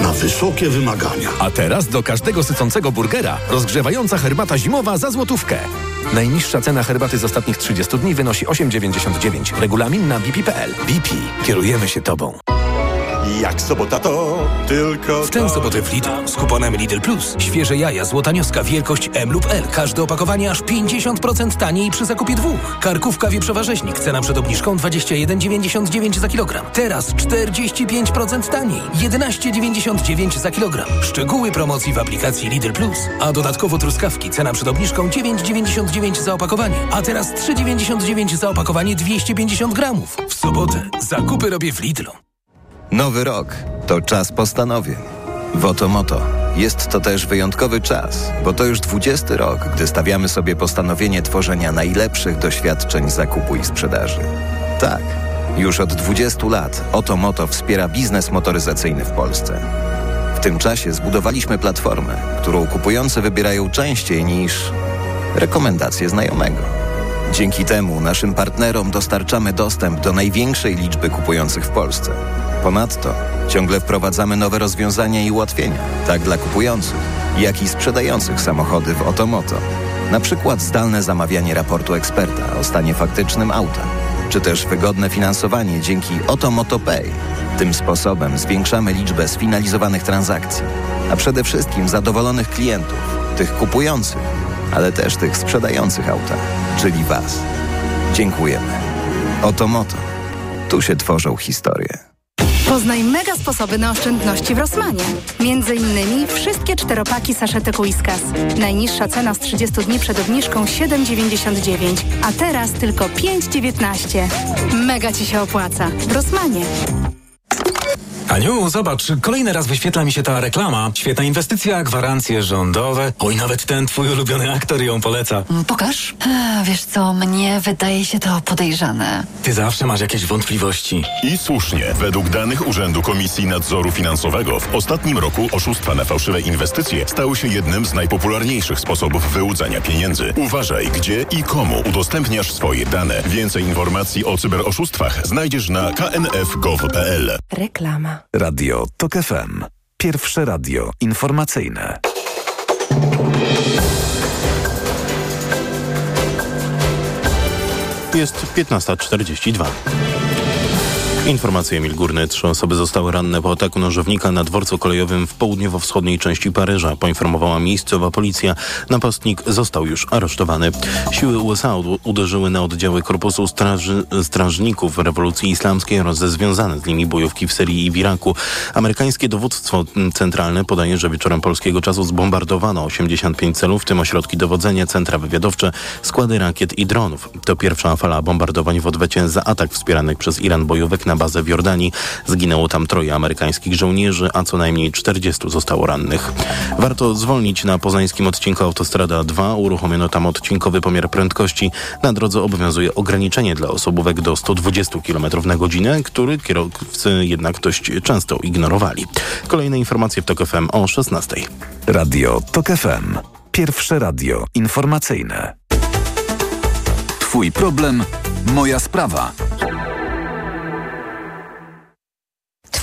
na wysokie wymagania. A teraz do każdego sycącego burgera rozgrzewająca herbata zimowa za złotówkę. Najniższa cena herbaty z ostatnich 30 dni wynosi 8,99. Regulamin na bp.pl. BP. Kierujemy się Tobą. Jak sobota to tylko W tę sobotę w Lidl z kuponem Lidl Plus. Świeże jaja złotanioska wielkość M lub L. Każde opakowanie aż 50% taniej przy zakupie dwóch. Karkówka wieprzowa rzeźnik. Cena przed obniżką 21,99 za kilogram. Teraz 45% taniej. 11,99 za kilogram. Szczegóły promocji w aplikacji Lidl Plus. A dodatkowo truskawki. Cena przed obniżką 9,99 za opakowanie. A teraz 3,99 za opakowanie 250 gramów. W sobotę zakupy robię w Lidlu. Nowy rok to czas postanowień. W Otomoto jest to też wyjątkowy czas, bo to już 20 rok, gdy stawiamy sobie postanowienie tworzenia najlepszych doświadczeń zakupu i sprzedaży. Tak, już od 20 lat Otomoto wspiera biznes motoryzacyjny w Polsce. W tym czasie zbudowaliśmy platformę, którą kupujący wybierają częściej niż rekomendacje znajomego. Dzięki temu naszym partnerom dostarczamy dostęp do największej liczby kupujących w Polsce. Ponadto ciągle wprowadzamy nowe rozwiązania i ułatwienia, tak dla kupujących, jak i sprzedających samochody w Otomoto. Na przykład zdalne zamawianie raportu eksperta o stanie faktycznym auta, czy też wygodne finansowanie dzięki Otomoto Pay. Tym sposobem zwiększamy liczbę sfinalizowanych transakcji, a przede wszystkim zadowolonych klientów, tych kupujących, ale też tych sprzedających auta, czyli Was. Dziękujemy. Otomoto. Tu się tworzą historie. Poznaj mega sposoby na oszczędności w Rosmanie. Między innymi wszystkie czteropaki saszetek Whiskas. Najniższa cena z 30 dni przed obniżką 7,99, a teraz tylko 5,19. Mega Ci się opłaca. W Rosmanie. Aniu, zobacz, kolejny raz wyświetla mi się ta reklama. Świetna inwestycja, gwarancje rządowe. Oj, nawet ten twój ulubiony aktor ją poleca. Pokaż. A, wiesz co, mnie wydaje się to podejrzane. Ty zawsze masz jakieś wątpliwości. I słusznie. Według danych Urzędu Komisji Nadzoru Finansowego w ostatnim roku oszustwa na fałszywe inwestycje stały się jednym z najpopularniejszych sposobów wyłudzania pieniędzy. Uważaj, gdzie i komu udostępniasz swoje dane. Więcej informacji o cyberoszustwach znajdziesz na knf.gov.pl. Reklama. Radio TOK FM. Pierwsze radio informacyjne. Jest 15.42. Informacje Emil Górny. Trzy osoby zostały ranne po ataku nożownika na dworcu kolejowym w południowo-wschodniej części Paryża. Poinformowała miejscowa policja. Napastnik został już aresztowany. Siły USA uderzyły na oddziały Korpusu Strażników Rewolucji Islamskiej oraz ze związane z nimi bojówki w Syrii i w Iraku. Amerykańskie dowództwo centralne podaje, że wieczorem polskiego czasu zbombardowano 85 celów, w tym ośrodki dowodzenia, centra wywiadowcze, składy rakiet i dronów. To pierwsza fala bombardowań w odwecie za atak wspieranych przez Iran bojówek na bazę w Jordanii. Zginęło tam troje amerykańskich żołnierzy, a co najmniej 40 zostało rannych. Warto zwolnić na poznańskim odcinku Autostrada 2. Uruchomiono tam odcinkowy pomiar prędkości. Na drodze obowiązuje ograniczenie dla osobówek do 120 km na godzinę, który kierowcy jednak dość często ignorowali. Kolejne informacje w TOK FM o 16. Radio TOK FM. Pierwsze radio informacyjne. Twój problem, moja sprawa.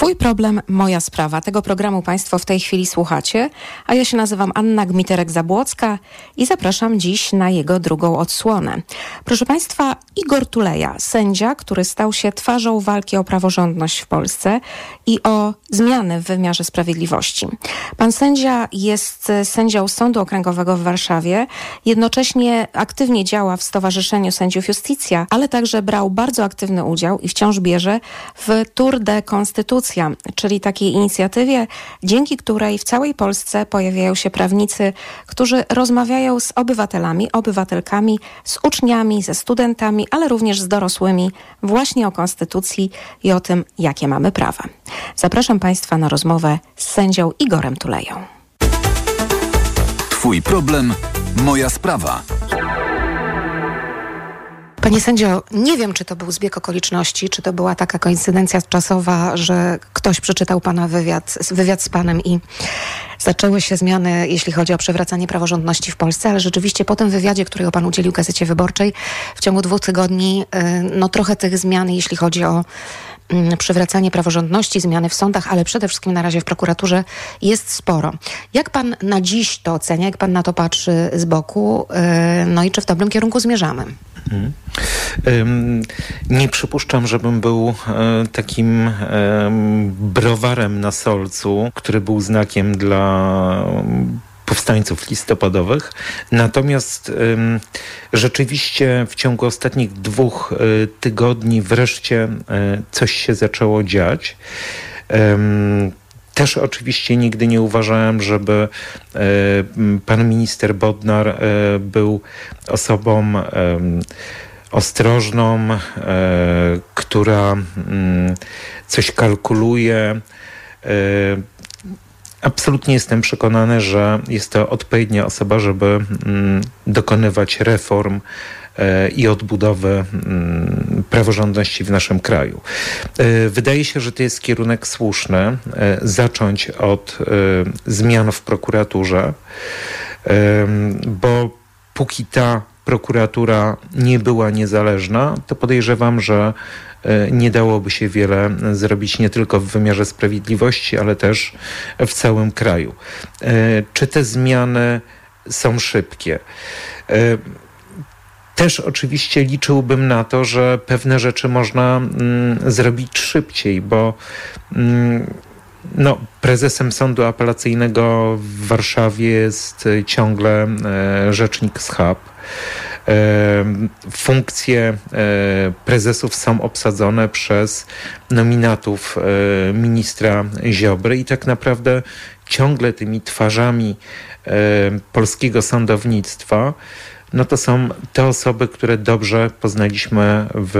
Twój problem, moja sprawa. Tego programu Państwo w tej chwili słuchacie, a ja się nazywam Anna Gmiterek-Zabłocka i zapraszam dziś na jego drugą odsłonę. Proszę Państwa, Igor Tuleja, sędzia, który stał się twarzą walki o praworządność w Polsce i o zmiany w wymiarze sprawiedliwości. Pan sędzia jest sędzią Sądu Okręgowego w Warszawie, jednocześnie aktywnie działa w Stowarzyszeniu Sędziów Justicja, ale także brał bardzo aktywny udział i wciąż bierze w Tour de Czyli takiej inicjatywie, dzięki której w całej Polsce pojawiają się prawnicy, którzy rozmawiają z obywatelami, obywatelkami, z uczniami, ze studentami, ale również z dorosłymi właśnie o Konstytucji i o tym, jakie mamy prawa. Zapraszam Państwa na rozmowę z sędzią Igorem Tuleją. Twój problem, moja sprawa. Panie sędzio, nie wiem, czy to był zbieg okoliczności, czy to była taka koincydencja czasowa, że ktoś przeczytał pana wywiad, wywiad z panem i zaczęły się zmiany, jeśli chodzi o przywracanie praworządności w Polsce, ale rzeczywiście po tym wywiadzie, którego pan udzielił Gazecie Wyborczej, w ciągu dwóch tygodni, no trochę tych zmian, jeśli chodzi o mm, przywracanie praworządności, zmiany w sądach, ale przede wszystkim na razie w prokuraturze jest sporo. Jak pan na dziś to ocenia, jak pan na to patrzy z boku, y, no i czy w dobrym kierunku zmierzamy? Nie przypuszczam, żebym był e, takim browarem na solcu, który był znakiem dla powstańców listopadowych. Natomiast rzeczywiście w ciągu ostatnich dwóch e, tygodni wreszcie e, coś się zaczęło dziać. Też oczywiście nigdy nie uważałem, żeby e, pan minister Bodnar e, był osobą ostrożną, e, która mm, coś kalkuluje. Absolutnie jestem przekonany, że jest to odpowiednia osoba, żeby mm, dokonywać reform i odbudowy mm, praworządności w naszym kraju. E, wydaje się, że to jest kierunek słuszny, e, zacząć od zmian w prokuraturze, bo póki ta prokuratura nie była niezależna, to podejrzewam, że nie dałoby się wiele zrobić nie tylko w wymiarze sprawiedliwości, ale też w całym kraju. Czy te zmiany są szybkie? Też oczywiście liczyłbym na to, że pewne rzeczy można mm, zrobić szybciej, bo mm, no, prezesem Sądu Apelacyjnego w Warszawie jest ciągle e, rzecznik SCHAP. E, funkcje e, prezesów są obsadzone przez nominatów ministra Ziobry i tak naprawdę ciągle tymi twarzami polskiego sądownictwa no to są te osoby, które dobrze poznaliśmy w,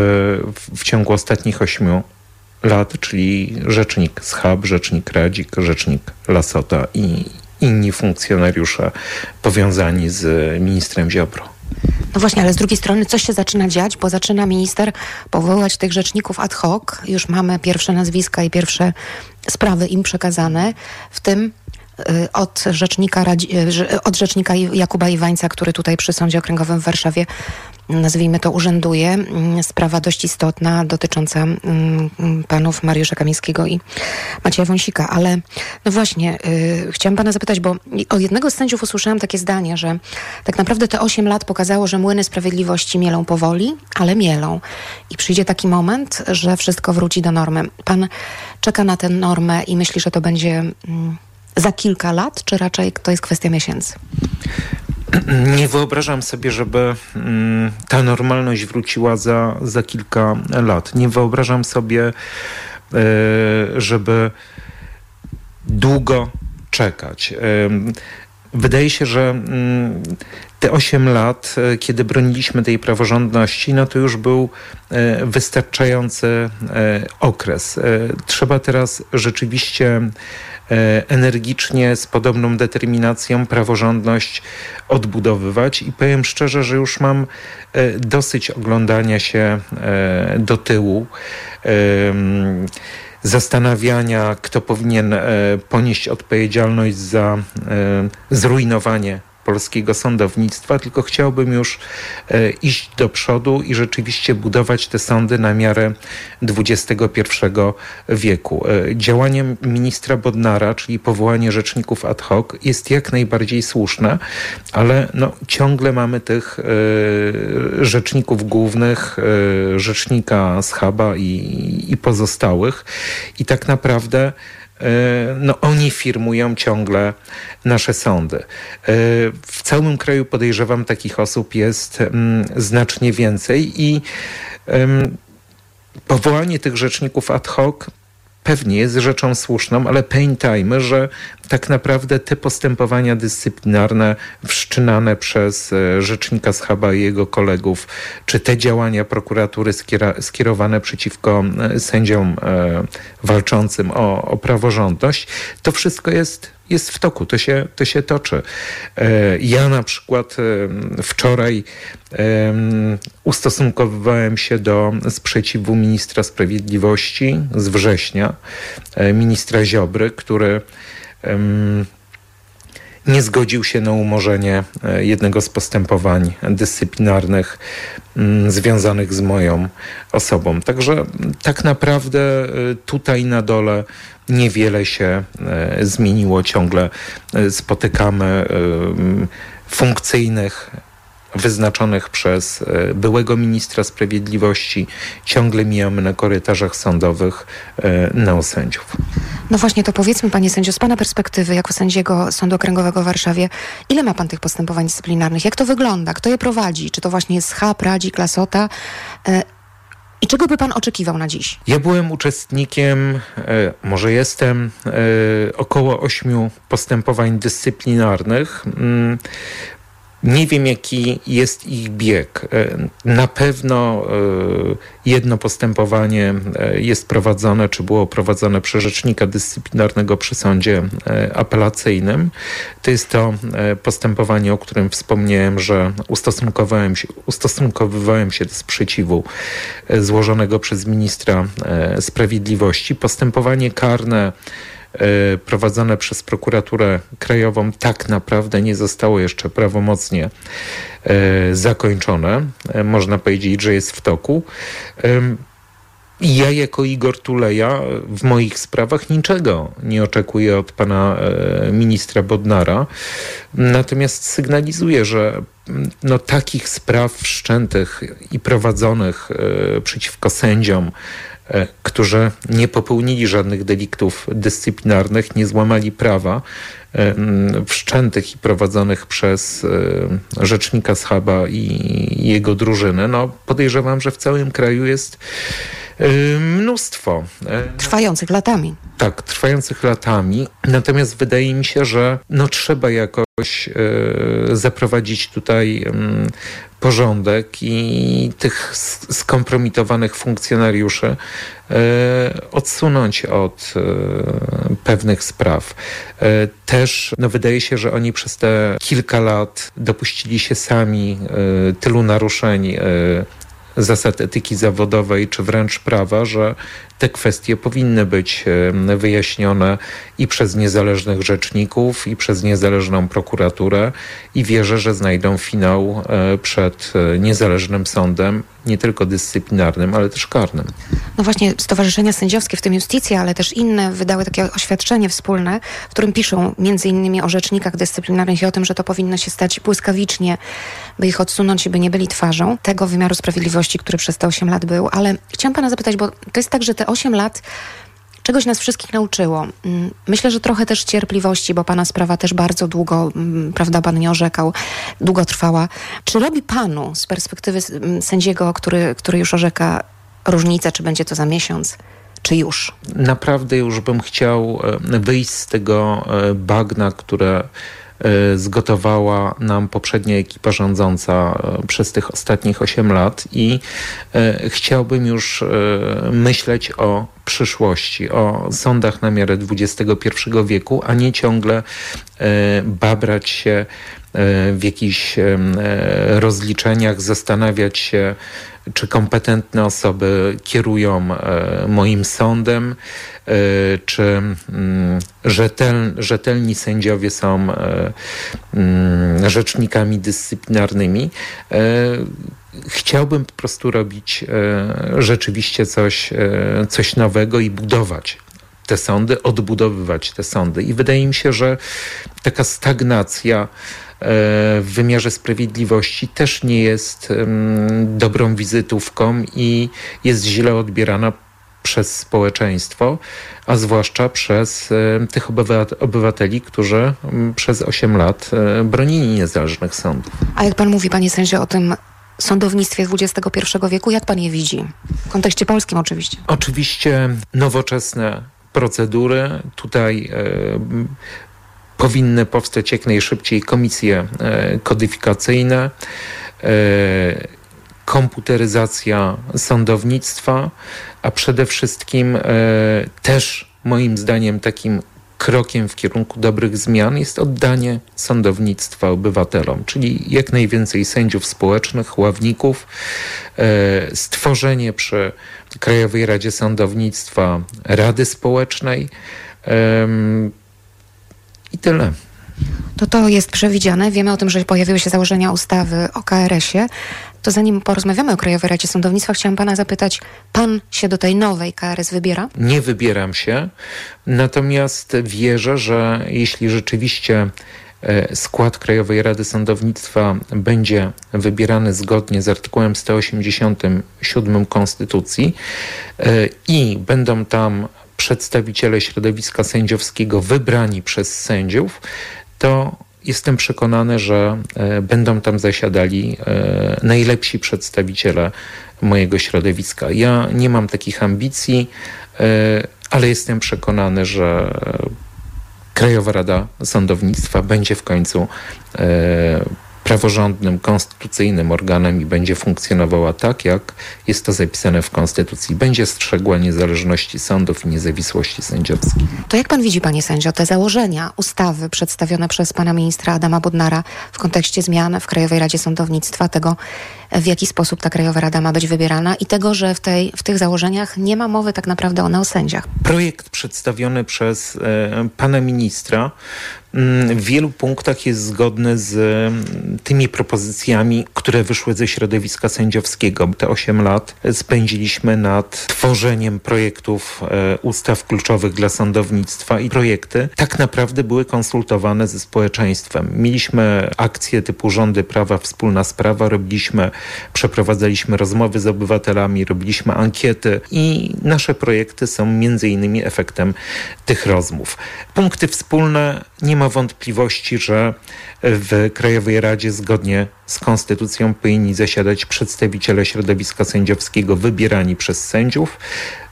w, ciągu ostatnich ośmiu lat, czyli rzecznik Schab, rzecznik Radzik, rzecznik Lasota i inni funkcjonariusze powiązani z ministrem Ziobro. No właśnie, ale z drugiej strony coś się zaczyna dziać, bo zaczyna minister powoływać tych rzeczników ad hoc. Już mamy pierwsze nazwiska i pierwsze sprawy im przekazane, w tym od rzecznika, y, od rzecznika Jakuba Iwańca, który tutaj przy Sądzie Okręgowym w Warszawie, nazwijmy to, urzęduje. Mm, sprawa dość istotna dotycząca mm, mm, panów Mariusza Kamińskiego i Macieja Wąsika. Ale no właśnie, chciałam pana zapytać, bo od jednego z sędziów usłyszałam takie zdanie, że tak naprawdę te 8 lat pokazało, że młyny sprawiedliwości mielą powoli, ale mielą. I przyjdzie taki moment, że wszystko wróci do normy. Pan czeka na tę normę i myśli, że to będzie za kilka lat, czy raczej to jest kwestia miesięcy? Nie wyobrażam sobie, żeby mm, ta normalność wróciła za, za kilka lat. Nie wyobrażam sobie, e, żeby długo czekać. E, wydaje się, że mm, te 8 lat, e, kiedy broniliśmy tej praworządności, no to już był wystarczający okres. Trzeba teraz rzeczywiście E, energicznie, z podobną determinacją praworządność odbudowywać. I powiem szczerze, że już mam e, dosyć oglądania się e, do tyłu zastanawiania, kto powinien ponieść odpowiedzialność za zrujnowanie polskiego sądownictwa, tylko chciałbym już e, iść do przodu i rzeczywiście budować te sądy na miarę XXI wieku. E, działaniem ministra Bodnara, czyli powołanie rzeczników ad hoc, jest jak najbardziej słuszne, ale no, ciągle mamy tych e, rzeczników głównych, rzecznika Schaba i, i pozostałych i tak naprawdę no oni firmują ciągle nasze sądy. E, w całym kraju podejrzewam takich osób jest mm, znacznie więcej i powołanie tych rzeczników ad hoc pewnie jest rzeczą słuszną, ale pamiętajmy, że tak naprawdę te postępowania dyscyplinarne wszczynane przez e, rzecznika Schaba i jego kolegów, czy te działania prokuratury skierowane przeciwko e, sędziom e, walczącym o, o praworządność, to wszystko jest jest w toku, to się, to się toczy. Ja na przykład wczoraj ustosunkowywałem się do sprzeciwu ministra sprawiedliwości z września, ministra Ziobry, który nie zgodził się na umorzenie jednego z postępowań dyscyplinarnych związanych z moją osobą. Także tak naprawdę tutaj na dole niewiele się zmieniło. Ciągle spotykamy funkcyjnych wyznaczonych przez e, byłego ministra sprawiedliwości. Ciągle mijamy na korytarzach sądowych e, neosędziów. No właśnie, to powiedzmy panie sędzio, z pana perspektywy jako sędziego Sądu Okręgowego w Warszawie, ile ma pan tych postępowań dyscyplinarnych? Jak to wygląda? Kto je prowadzi? Czy to właśnie jest HAP, Radzi, Klasota? E, I czego by pan oczekiwał na dziś? Ja byłem uczestnikiem, może jestem, około ośmiu postępowań dyscyplinarnych. Nie wiem, jaki jest ich bieg. E, na pewno e, jedno postępowanie e, jest prowadzone, czy było prowadzone przez rzecznika dyscyplinarnego przy sądzie apelacyjnym. To jest to postępowanie, o którym wspomniałem, że ustosunkowałem się, ustosunkowywałem się do sprzeciwu złożonego przez ministra sprawiedliwości. Postępowanie karne prowadzone przez prokuraturę krajową tak naprawdę nie zostało jeszcze prawomocnie e, zakończone. E, można powiedzieć, że jest w toku. Ja jako Igor Tuleja w moich sprawach niczego nie oczekuję od pana ministra Bodnara. Natomiast sygnalizuję, że no, takich spraw wszczętych i prowadzonych przeciwko sędziom, E, którzy nie popełnili żadnych deliktów dyscyplinarnych, nie złamali prawa, e, wszczętych i prowadzonych przez e, rzecznika Schaba i jego drużynę. No, podejrzewam, że w całym kraju jest mnóstwo. Trwających latami. Tak, trwających latami. Natomiast wydaje mi się, że no, trzeba jakoś zaprowadzić tutaj porządek i tych skompromitowanych funkcjonariuszy odsunąć od pewnych spraw. Też no, wydaje się, że oni przez te kilka lat dopuścili się sami tylu naruszeń zasad etyki zawodowej, czy wręcz prawa, że te kwestie powinny być wyjaśnione i przez niezależnych rzeczników, i przez niezależną prokuraturę i wierzę, że znajdą finał e, przed e, niezależnym sądem, nie tylko dyscyplinarnym, ale też karnym. No właśnie, stowarzyszenia sędziowskie, w tym Justicja, ale też inne, wydały takie oświadczenie wspólne, w którym piszą między innymi o rzecznikach dyscyplinarnych i o tym, że to powinno się stać błyskawicznie, by ich odsunąć i by nie byli twarzą tego wymiaru sprawiedliwości, który przez te 8 lat był. Ale chciałam pana zapytać, bo to jest tak, że te 8 lat czegoś nas wszystkich nauczyło. Mm, myślę, że trochę też cierpliwości, bo pana sprawa też bardzo długo, mm, prawda, pan nie orzekał, długo trwała. Czy robi panu z perspektywy mm, sędziego, który, który już orzeka różnicę, czy będzie to za miesiąc? Czy już? Naprawdę już bym chciał e, wyjść z tego e, bagna, które zgotowała nam poprzednia ekipa rządząca e, przez tych ostatnich 8 lat i e, chciałbym już myśleć o przyszłości, o sądach na miarę XXI wieku, a nie ciągle babrać się w jakichś rozliczeniach, zastanawiać się, czy kompetentne osoby kierują moim sądem, E, czy mm, rzetel, rzetelni sędziowie są e, mm, rzecznikami dyscyplinarnymi. E, chciałbym po prostu robić rzeczywiście coś, coś nowego i budować te sądy, odbudowywać te sądy. I wydaje mi się, że taka stagnacja w wymiarze sprawiedliwości też nie jest dobrą wizytówką i jest źle odbierana przez społeczeństwo, a zwłaszcza przez e, tych obywateli, którzy przez 8 lat e, bronili niezależnych sądów. A jak pan mówi, panie sędzio, o tym sądownictwie XXI wieku, jak pan je widzi? W kontekście polskim oczywiście. Oczywiście nowoczesne procedury. Tutaj e, powinny powstać jak najszybciej komisje e, kodyfikacyjne. E, komputeryzacja sądownictwa, a przede wszystkim e, też moim zdaniem takim krokiem w kierunku dobrych zmian jest oddanie sądownictwa obywatelom, czyli jak najwięcej sędziów społecznych, ławników, e, stworzenie przy Krajowej Radzie Sądownictwa Rady Społecznej i tyle. To to jest przewidziane. Wiemy o tym, że pojawiły się założenia ustawy o KRS-ie. To zanim porozmawiamy o Krajowej Radzie Sądownictwa, chciałam pana zapytać, pan się do tej nowej KRS wybiera? Nie wybieram się, natomiast wierzę, że jeśli rzeczywiście e, skład Krajowej Rady Sądownictwa będzie wybierany zgodnie z artykułem 187 Konstytucji e, i będą tam przedstawiciele środowiska sędziowskiego wybrani przez sędziów, to jestem przekonany, że e, będą tam zasiadali e, najlepsi przedstawiciele mojego środowiska. Ja nie mam takich ambicji, e, ale jestem przekonany, że Krajowa Rada Sądownictwa będzie w końcu praworządnym, konstytucyjnym organem i będzie funkcjonowała tak, jak jest to zapisane w Konstytucji. Będzie strzegła niezależności sądów i niezawisłości sędziowskiej. To jak pan widzi, panie sędzio, te założenia ustawy przedstawione przez pana ministra Adama Bodnara w kontekście zmian w Krajowej Radzie Sądownictwa, tego w jaki sposób ta Krajowa Rada ma być wybierana i tego, że w, tej, w tych założeniach nie ma mowy tak naprawdę o neosędziach. Projekt przedstawiony przez e, pana ministra w wielu punktach jest zgodny z mm, tymi propozycjami, które wyszły ze środowiska sędziowskiego. Te 8 lat spędziliśmy nad tworzeniem projektów e, ustaw kluczowych dla sądownictwa i projekty tak naprawdę były konsultowane ze społeczeństwem. Mieliśmy akcje typu rządy prawa, wspólna sprawa, robiliśmy Przeprowadzaliśmy rozmowy z obywatelami, robiliśmy ankiety i nasze projekty są między innymi efektem tych rozmów. Punkty wspólne, nie ma wątpliwości, że w Krajowej Radzie zgodnie z konstytucją powinni zasiadać przedstawiciele środowiska sędziowskiego wybierani przez sędziów.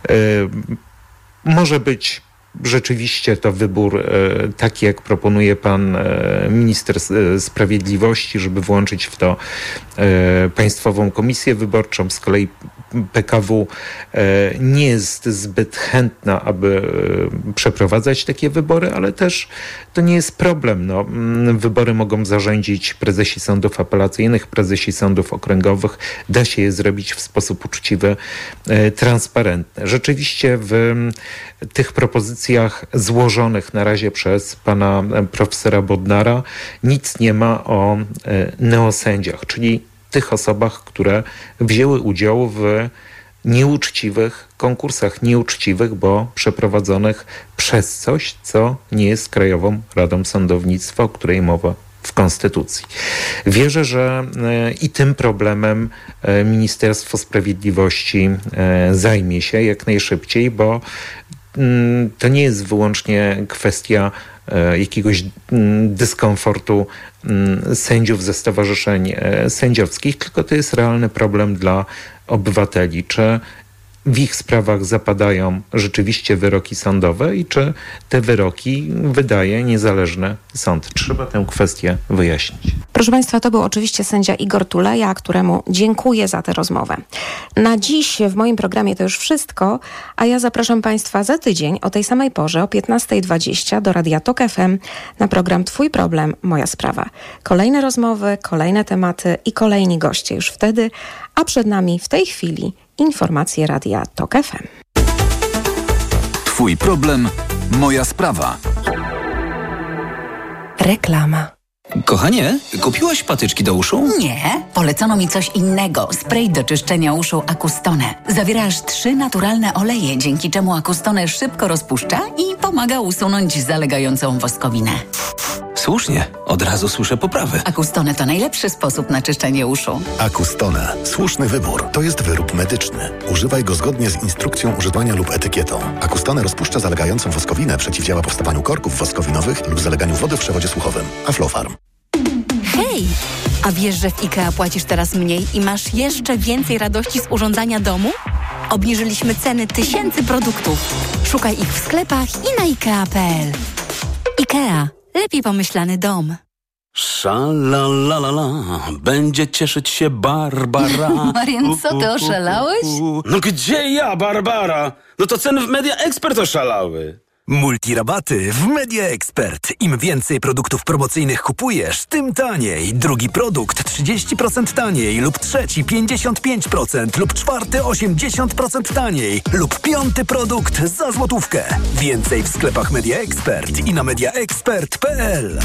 E, może być rzeczywiście to wybór e, taki, jak proponuje pan e, minister e, sprawiedliwości, żeby włączyć w to Państwową Komisję Wyborczą. Z kolei PKW nie jest zbyt chętna, aby przeprowadzać takie wybory, ale też to nie jest problem. No, wybory mogą zarządzić prezesi sądów apelacyjnych, prezesi sądów okręgowych. Da się je zrobić w sposób uczciwy, transparentny. Rzeczywiście w tych propozycjach złożonych na razie przez pana profesora Bodnara nic nie ma o e, neosędziach, czyli tych osobach, które wzięły udział w nieuczciwych konkursach, nieuczciwych, bo przeprowadzonych przez coś, co nie jest Krajową Radą Sądownictwa, o której mowa w Konstytucji. Wierzę, że e, i tym problemem e, Ministerstwo Sprawiedliwości zajmie się jak najszybciej, bo to nie jest wyłącznie kwestia e, jakiegoś mm, dyskomfortu mm, sędziów ze stowarzyszeń e, sędziowskich, tylko to jest realny problem dla obywateli. Czy w ich sprawach zapadają rzeczywiście wyroki sądowe i czy te wyroki wydaje niezależny sąd. Trzeba tę kwestię wyjaśnić. Proszę Państwa, to był oczywiście sędzia Igor Tuleja, któremu dziękuję za tę rozmowę. Na dziś w moim programie to już wszystko, a ja zapraszam Państwa za tydzień o tej samej porze o 15.20 do Radia Tok FM na program Twój problem, moja sprawa. Kolejne rozmowy, kolejne tematy i kolejni goście już wtedy, a przed nami w tej chwili informacje Radia TOK FM. Twój problem, moja sprawa. Reklama. Kochanie, kupiłaś patyczki do uszu? Nie, polecono mi coś innego. Spray do czyszczenia uszu Akustone. Zawiera aż trzy naturalne oleje, dzięki czemu Akustone szybko rozpuszcza i pomaga usunąć zalegającą woskowinę. Słusznie, od razu słyszę poprawy. Akustone to najlepszy sposób na czyszczenie uszu. Akustone. Słuszny wybór. To jest wyrób medyczny. Używaj go zgodnie z instrukcją używania lub etykietą. Akustone rozpuszcza zalegającą woskowinę, przeciwdziała powstawaniu korków woskowinowych lub zaleganiu wody w przewodzie słuchowym. Aflofarm. Hej! A wiesz, że w IKEA płacisz teraz mniej i masz jeszcze więcej radości z urządzania domu? Obniżyliśmy ceny tysięcy produktów. Szukaj ich w sklepach i na IKEA.pl. IKEA. Lepiej pomyślany dom. Szalalalala, będzie cieszyć się Barbara. Marian, co ty oszalałeś? No gdzie ja, Barbara? No to ceny w Media Expert oszalały. Multirabaty w Media Expert. Im więcej produktów promocyjnych kupujesz, tym taniej. Drugi produkt 30% taniej lub trzeci 55% lub czwarty 80% taniej lub piąty produkt za złotówkę. Więcej w sklepach Media Expert i na mediaexpert.pl.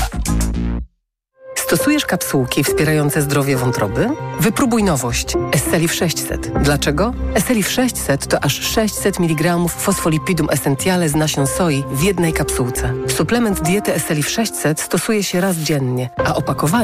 Stosujesz kapsułki wspierające zdrowie wątroby? Wypróbuj nowość. Esselif 600. Dlaczego? Esselif 600 to aż 600 mg fosfolipidum essentiale z nasion soi w jednej kapsułce. Suplement diety Esselif 600 stosuje się raz dziennie, a opakowanie